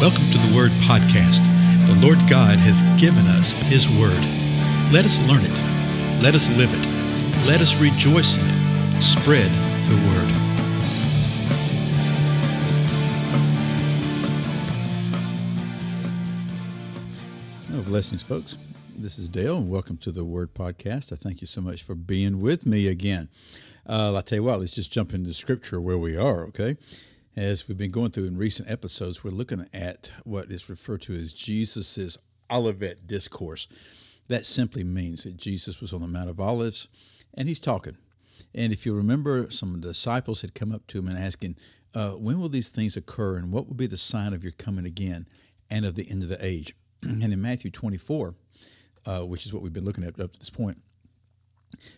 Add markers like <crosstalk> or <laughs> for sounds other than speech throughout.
Welcome to the Word Podcast. The Lord God has given us His Word. Let us learn it. Let us live it. Let us rejoice in it. Spread the Word. Oh, blessings, folks. This is Dale, and welcome to the Word Podcast. I thank you so much for being with me again. Uh, I'll tell you what, let's just jump into Scripture where we are, okay? As we've been going through in recent episodes, we're looking at what is referred to as Jesus's Olivet Discourse. That simply means that Jesus was on the Mount of Olives and he's talking. And if you remember, some disciples had come up to him and asking, uh, When will these things occur and what will be the sign of your coming again and of the end of the age? <clears throat> and in Matthew 24, uh, which is what we've been looking at up to this point,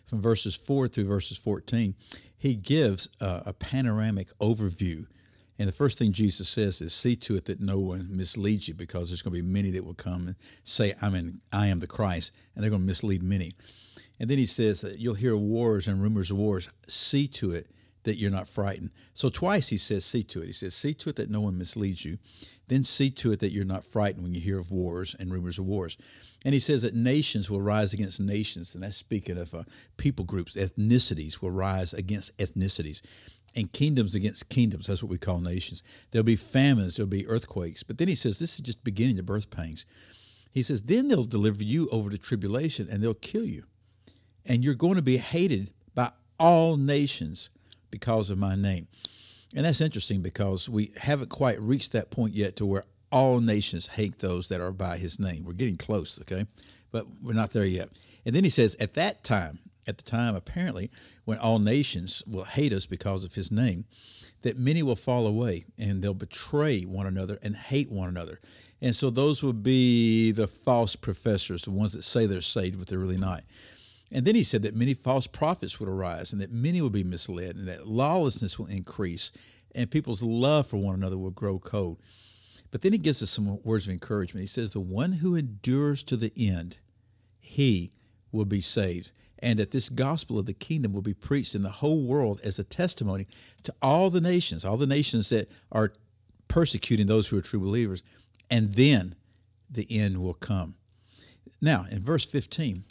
from verses 4 through verses 14, he gives uh, a panoramic overview and the first thing Jesus says is, "See to it that no one misleads you, because there's going to be many that will come and say, I'm in, I am the Christ,' and they're going to mislead many." And then he says that you'll hear wars and rumors of wars. See to it that you're not frightened. So twice he says, "See to it." He says, "See to it that no one misleads you." Then see to it that you're not frightened when you hear of wars and rumors of wars. And he says that nations will rise against nations, and that's speaking of uh, people groups. Ethnicities will rise against ethnicities and kingdoms against kingdoms. That's what we call nations. There'll be famines, there'll be earthquakes. But then he says, this is just beginning the birth pangs. He says, then they'll deliver you over to tribulation and they'll kill you. And you're going to be hated by all nations because of my name. And that's interesting because we haven't quite reached that point yet to where all nations hate those that are by his name. We're getting close, okay? But we're not there yet. And then he says, at that time, at the time, apparently, when all nations will hate us because of his name, that many will fall away and they'll betray one another and hate one another. And so those will be the false professors, the ones that say they're saved, but they're really not. And then he said that many false prophets would arise and that many will be misled and that lawlessness will increase and people's love for one another will grow cold. But then he gives us some words of encouragement. He says, The one who endures to the end, he will be saved and that this gospel of the kingdom will be preached in the whole world as a testimony to all the nations, all the nations that are persecuting those who are true believers, and then the end will come. Now, in verse 15,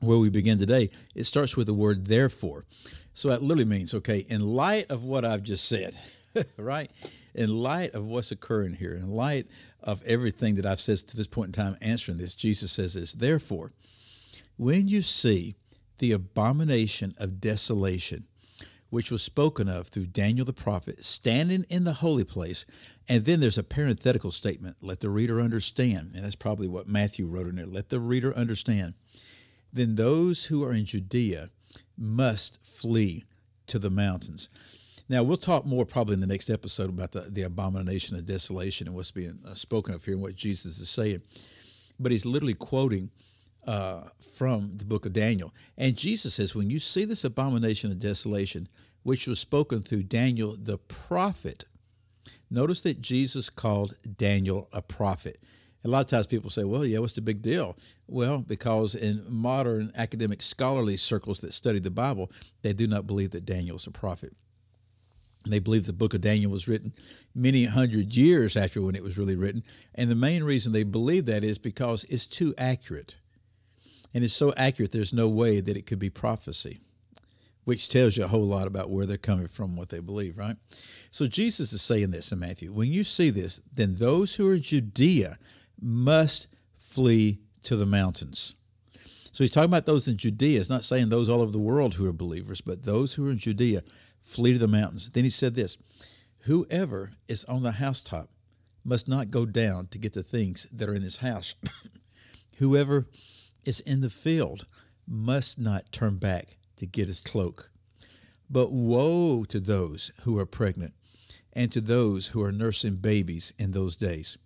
where we begin today, it starts with the word therefore. So that literally means, okay, in light of what I've just said, <laughs> right? In light of what's occurring here, in light of everything that I've said to this point in time answering this, Jesus says this, therefore, when you see the abomination of desolation, which was spoken of through Daniel the prophet, standing in the holy place, and then there's a parenthetical statement, let the reader understand. And that's probably what Matthew wrote in there, let the reader understand. Then those who are in Judea must flee to the mountains. Now, we'll talk more probably in the next episode about the, the abomination of desolation and what's being uh, spoken of here and what Jesus is saying. But he's literally quoting uh, from the book of Daniel. And Jesus says, when you see this abomination of desolation, which was spoken through Daniel the prophet, notice that Jesus called Daniel a prophet. A lot of times people say, well, yeah, what's the big deal? Well, because in modern academic scholarly circles that study the Bible, they do not believe that Daniel is a prophet. They believe the book of Daniel was written many hundred years after when it was really written. And the main reason they believe that is because it's too accurate. And it's so accurate, there's no way that it could be prophecy, which tells you a whole lot about where they're coming from, what they believe, right? So Jesus is saying this in Matthew when you see this, then those who are in Judea must flee to the mountains. So he's talking about those in Judea. It's not saying those all over the world who are believers, but those who are in Judea flee to the mountains. Then he said this Whoever is on the housetop must not go down to get the things that are in his house. <coughs> Whoever is in the field must not turn back to get his cloak. But woe to those who are pregnant and to those who are nursing babies in those days.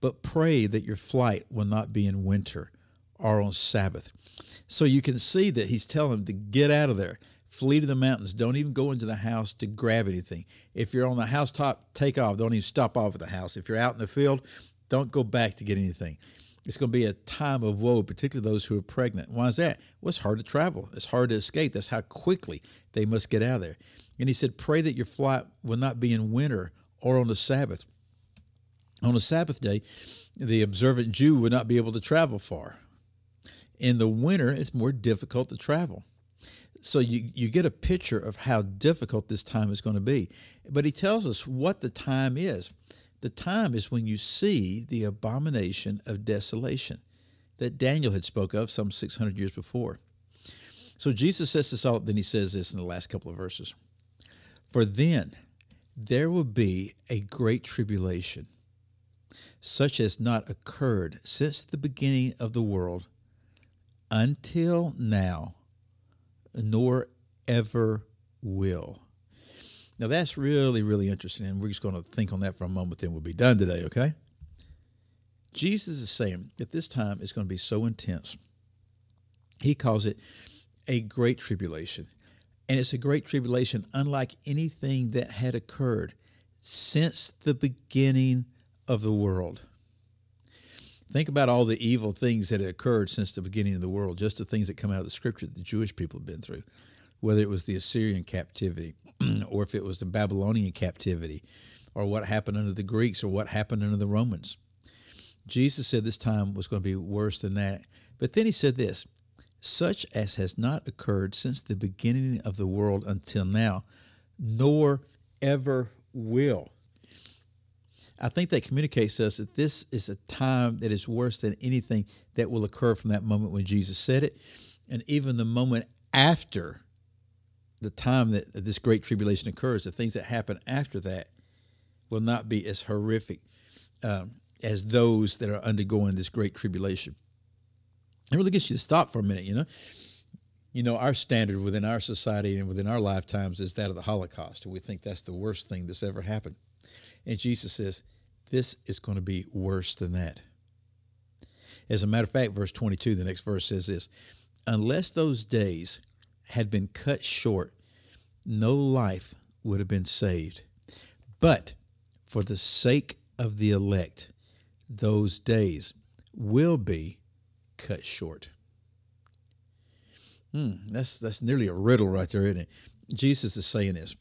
But pray that your flight will not be in winter or on Sabbath. So you can see that he's telling them to get out of there, flee to the mountains. Don't even go into the house to grab anything. If you're on the housetop, take off. Don't even stop off at the house. If you're out in the field, don't go back to get anything. It's going to be a time of woe, particularly those who are pregnant. Why is that? Well, it's hard to travel. It's hard to escape. That's how quickly they must get out of there. And he said, Pray that your flight will not be in winter or on the Sabbath. On a Sabbath day, the observant Jew would not be able to travel far. In the winter, it's more difficult to travel. So you, you get a picture of how difficult this time is going to be. But he tells us what the time is. The time is when you see the abomination of desolation that Daniel had spoke of some 600 years before. So Jesus says this all, then he says this in the last couple of verses. For then there will be a great tribulation, such as not occurred since the beginning of the world until now, nor ever will. Now that's really, really interesting, and we're just going to think on that for a moment, then we'll be done today, okay? Jesus is saying that this time is going to be so intense. He calls it a great tribulation. And it's a great tribulation unlike anything that had occurred since the beginning of the world. Think about all the evil things that had occurred since the beginning of the world, just the things that come out of the scripture that the Jewish people have been through, whether it was the Assyrian captivity, <clears throat> or if it was the Babylonian captivity, or what happened under the Greeks, or what happened under the Romans. Jesus said this time was going to be worse than that. But then he said this such as has not occurred since the beginning of the world until now, nor ever will. I think that communicates to us that this is a time that is worse than anything that will occur from that moment when Jesus said it, and even the moment after the time that this great tribulation occurs, the things that happen after that will not be as horrific um, as those that are undergoing this great tribulation. It really gets you to stop for a minute, you know. You know, our standard within our society and within our lifetimes is that of the Holocaust. and We think that's the worst thing that's ever happened. And Jesus says, this is going to be worse than that. As a matter of fact, verse 22, the next verse says this Unless those days had been cut short, no life would have been saved. But for the sake of the elect, those days will be cut short. Hmm, that's that's nearly a riddle right there, isn't it? Jesus is saying this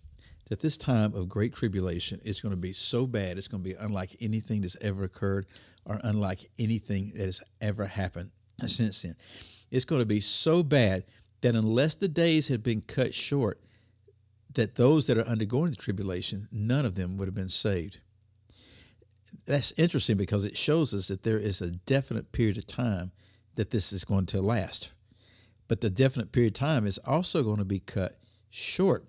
that this time of great tribulation is going to be so bad, it's going to be unlike anything that's ever occurred or unlike anything that has ever happened since then. It's going to be so bad that unless the days had been cut short, that those that are undergoing the tribulation, none of them would have been saved that's interesting because it shows us that there is a definite period of time that this is going to last. But the definite period of time is also going to be cut short.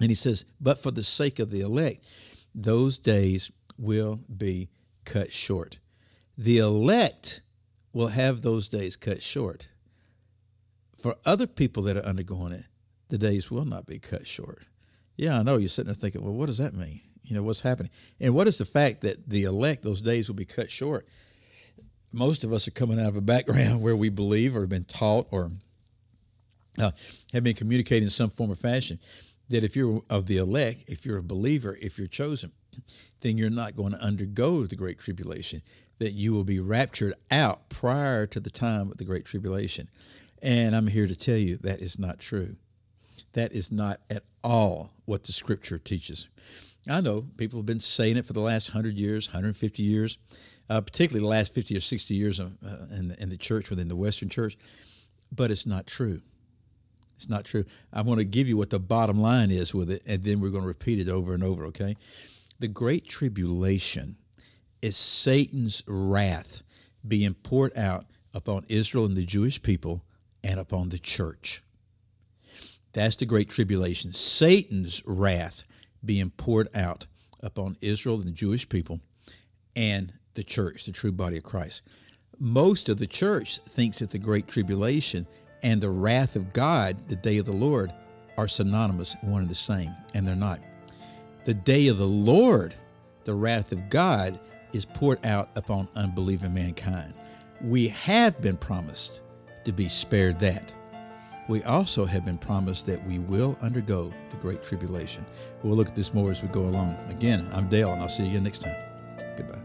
And he says, but for the sake of the elect, those days will be cut short. The elect will have those days cut short. For other people that are undergoing it, the days will not be cut short. Yeah, I know you're sitting there thinking, well, what does that mean? You know, what's happening? And what is the fact that the elect, those days will be cut short? Most of us are coming out of a background <laughs> where we believe or have been taught or uh, have been communicating in some form or fashion that if you're of the elect, if you're a believer, if you're chosen, then you're not going to undergo the Great Tribulation, that you will be raptured out prior to the time of the Great Tribulation. And I'm here to tell you that is not true. That is not at all what the Scripture teaches. I know people have been saying it for the last 100 years, 150 years, uh, particularly the last 50 or 60 years of, uh, in, the, in the church, within the Western church, but it's not true. It's not true. I want to give you what the bottom line is with it, and then we're going to repeat it over and over, okay? The Great Tribulation is Satan's wrath being poured out upon Israel and the Jewish people and upon the church. That's the Great Tribulation. Satan's wrath being poured out upon Israel and the Jewish people and the church, the true body of Christ. Most of the church thinks that the Great Tribulation and the wrath of God, the day of the Lord, are synonymous, one and the same, and they're not. The day of the Lord, the wrath of God, is poured out upon unbelieving mankind. We have been promised to be spared that we also have been promised that we will undergo the Great Tribulation. We'll look at this more as we go along. Again, I'm Dale, and I'll see you again next time. Goodbye.